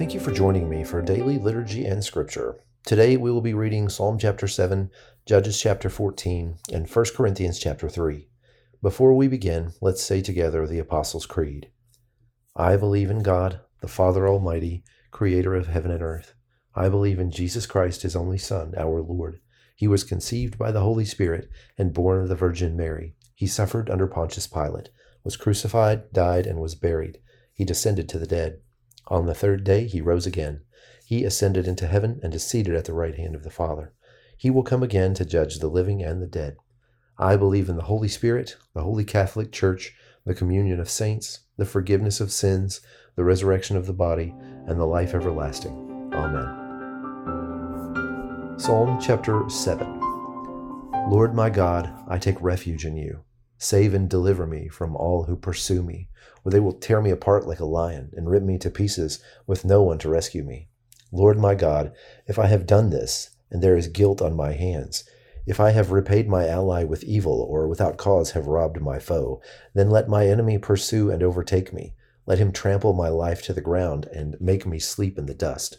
Thank you for joining me for daily liturgy and scripture. Today we will be reading Psalm chapter 7, Judges chapter 14, and 1 Corinthians chapter 3. Before we begin, let's say together the Apostles' Creed. I believe in God, the Father Almighty, creator of heaven and earth. I believe in Jesus Christ, his only Son, our Lord. He was conceived by the Holy Spirit and born of the Virgin Mary. He suffered under Pontius Pilate, was crucified, died, and was buried. He descended to the dead. On the third day he rose again. He ascended into heaven and is seated at the right hand of the Father. He will come again to judge the living and the dead. I believe in the Holy Spirit, the Holy Catholic Church, the communion of saints, the forgiveness of sins, the resurrection of the body, and the life everlasting. Amen. Psalm chapter 7 Lord my God, I take refuge in you. Save and deliver me from all who pursue me, or they will tear me apart like a lion and rip me to pieces with no one to rescue me. Lord my God, if I have done this, and there is guilt on my hands, if I have repaid my ally with evil, or without cause have robbed my foe, then let my enemy pursue and overtake me. Let him trample my life to the ground and make me sleep in the dust.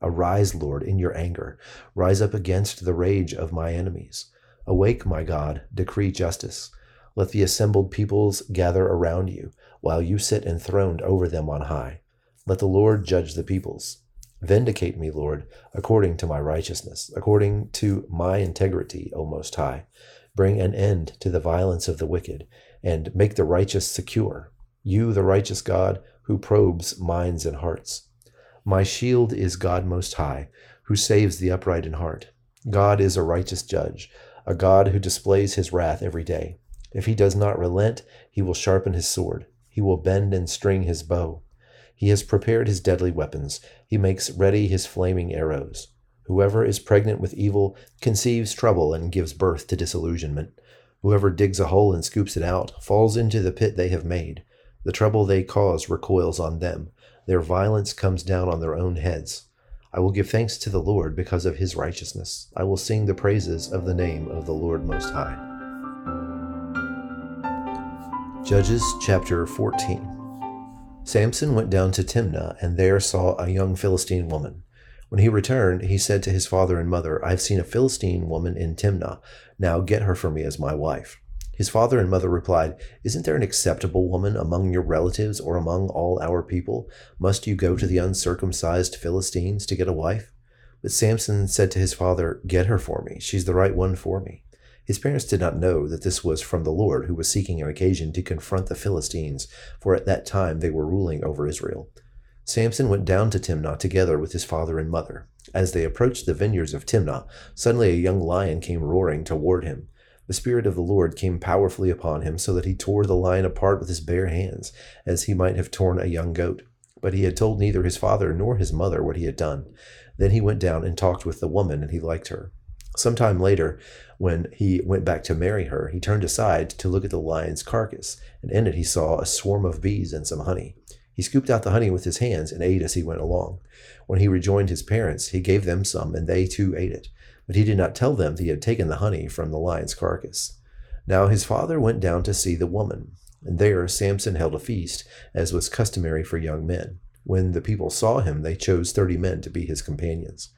Arise, Lord, in your anger. Rise up against the rage of my enemies. Awake, my God, decree justice. Let the assembled peoples gather around you, while you sit enthroned over them on high. Let the Lord judge the peoples. Vindicate me, Lord, according to my righteousness, according to my integrity, O Most High. Bring an end to the violence of the wicked, and make the righteous secure. You, the righteous God, who probes minds and hearts. My shield is God Most High, who saves the upright in heart. God is a righteous judge, a God who displays his wrath every day. If he does not relent, he will sharpen his sword. He will bend and string his bow. He has prepared his deadly weapons. He makes ready his flaming arrows. Whoever is pregnant with evil conceives trouble and gives birth to disillusionment. Whoever digs a hole and scoops it out falls into the pit they have made. The trouble they cause recoils on them. Their violence comes down on their own heads. I will give thanks to the Lord because of his righteousness. I will sing the praises of the name of the Lord Most High. Judges chapter 14. Samson went down to Timnah and there saw a young Philistine woman. When he returned, he said to his father and mother, I have seen a Philistine woman in Timnah. Now get her for me as my wife. His father and mother replied, Isn't there an acceptable woman among your relatives or among all our people? Must you go to the uncircumcised Philistines to get a wife? But Samson said to his father, Get her for me. She's the right one for me. His parents did not know that this was from the Lord, who was seeking an occasion to confront the Philistines, for at that time they were ruling over Israel. Samson went down to Timnah together with his father and mother. As they approached the vineyards of Timnah, suddenly a young lion came roaring toward him. The Spirit of the Lord came powerfully upon him, so that he tore the lion apart with his bare hands, as he might have torn a young goat. But he had told neither his father nor his mother what he had done. Then he went down and talked with the woman, and he liked her. Some time later, when he went back to marry her, he turned aside to look at the lion's carcass, and in it he saw a swarm of bees and some honey. He scooped out the honey with his hands and ate as he went along. When he rejoined his parents, he gave them some, and they too ate it. But he did not tell them that he had taken the honey from the lion's carcass. Now his father went down to see the woman, and there Samson held a feast, as was customary for young men. When the people saw him, they chose thirty men to be his companions.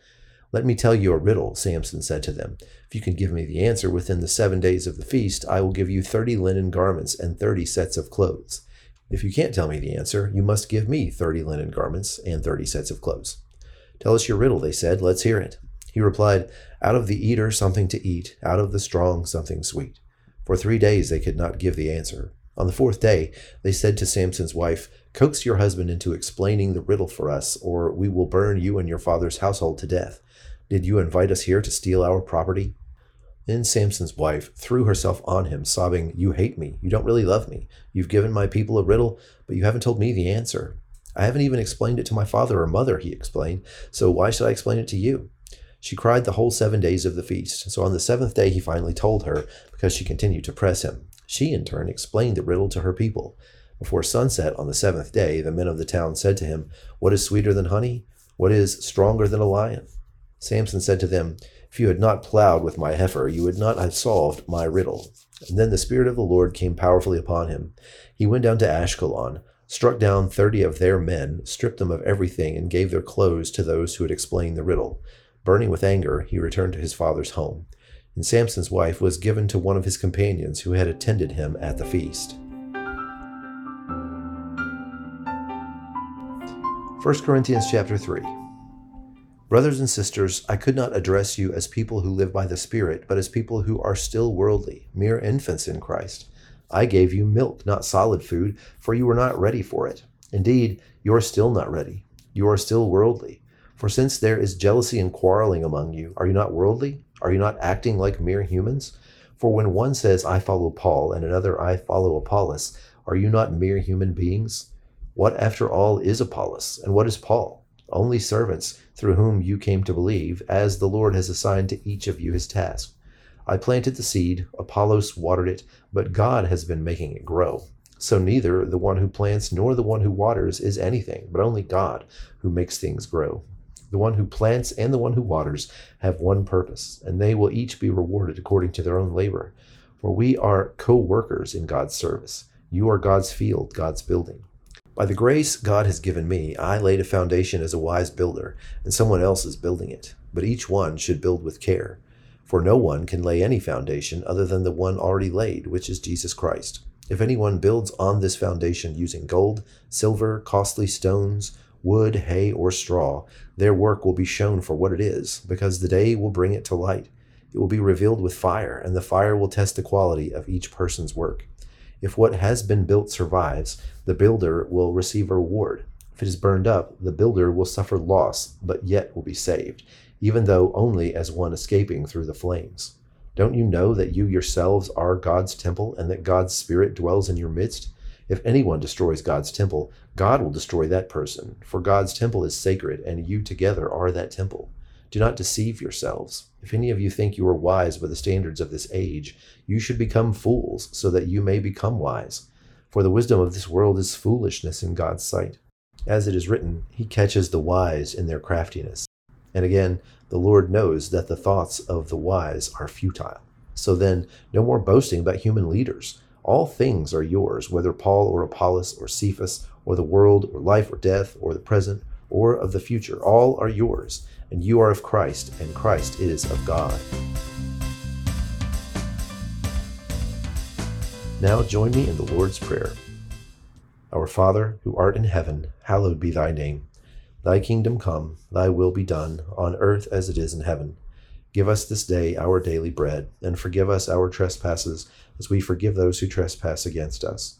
Let me tell you a riddle, Samson said to them. If you can give me the answer within the seven days of the feast, I will give you thirty linen garments and thirty sets of clothes. If you can't tell me the answer, you must give me thirty linen garments and thirty sets of clothes. Tell us your riddle, they said. Let's hear it. He replied, Out of the eater something to eat, out of the strong something sweet. For three days they could not give the answer. On the fourth day, they said to Samson's wife, Coax your husband into explaining the riddle for us, or we will burn you and your father's household to death. Did you invite us here to steal our property? Then Samson's wife threw herself on him, sobbing, You hate me. You don't really love me. You've given my people a riddle, but you haven't told me the answer. I haven't even explained it to my father or mother, he explained, so why should I explain it to you? She cried the whole seven days of the feast. So on the seventh day, he finally told her, because she continued to press him. She, in turn, explained the riddle to her people. Before sunset on the seventh day, the men of the town said to him, What is sweeter than honey? What is stronger than a lion? Samson said to them, If you had not plowed with my heifer, you would not have solved my riddle. And then the Spirit of the Lord came powerfully upon him. He went down to Ashkelon, struck down thirty of their men, stripped them of everything, and gave their clothes to those who had explained the riddle. Burning with anger, he returned to his father's home. And Samson's wife was given to one of his companions who had attended him at the feast. 1 Corinthians chapter 3 Brothers and sisters, I could not address you as people who live by the Spirit, but as people who are still worldly, mere infants in Christ. I gave you milk, not solid food, for you were not ready for it. Indeed, you are still not ready. You are still worldly. For since there is jealousy and quarreling among you, are you not worldly? Are you not acting like mere humans? For when one says, I follow Paul, and another, I follow Apollos, are you not mere human beings? What, after all, is Apollos, and what is Paul? Only servants through whom you came to believe, as the Lord has assigned to each of you his task. I planted the seed, Apollos watered it, but God has been making it grow. So neither the one who plants nor the one who waters is anything, but only God who makes things grow. The one who plants and the one who waters have one purpose, and they will each be rewarded according to their own labor. For we are co workers in God's service. You are God's field, God's building. By the grace God has given me, I laid a foundation as a wise builder, and someone else is building it. But each one should build with care. For no one can lay any foundation other than the one already laid, which is Jesus Christ. If anyone builds on this foundation using gold, silver, costly stones, wood, hay, or straw, their work will be shown for what it is, because the day will bring it to light. It will be revealed with fire, and the fire will test the quality of each person's work. If what has been built survives, the builder will receive a reward. If it is burned up, the builder will suffer loss, but yet will be saved, even though only as one escaping through the flames. Don't you know that you yourselves are God's temple and that God's Spirit dwells in your midst? If anyone destroys God's temple, God will destroy that person, for God's temple is sacred, and you together are that temple. Do not deceive yourselves. If any of you think you are wise by the standards of this age, you should become fools, so that you may become wise. For the wisdom of this world is foolishness in God's sight. As it is written, He catches the wise in their craftiness. And again, the Lord knows that the thoughts of the wise are futile. So then, no more boasting about human leaders. All things are yours, whether Paul or Apollos or Cephas or the world or life or death or the present or of the future. All are yours and you are of Christ, and Christ is of God. Now join me in the Lord's Prayer. Our Father, who art in heaven, hallowed be thy name. Thy kingdom come, thy will be done, on earth as it is in heaven. Give us this day our daily bread, and forgive us our trespasses, as we forgive those who trespass against us.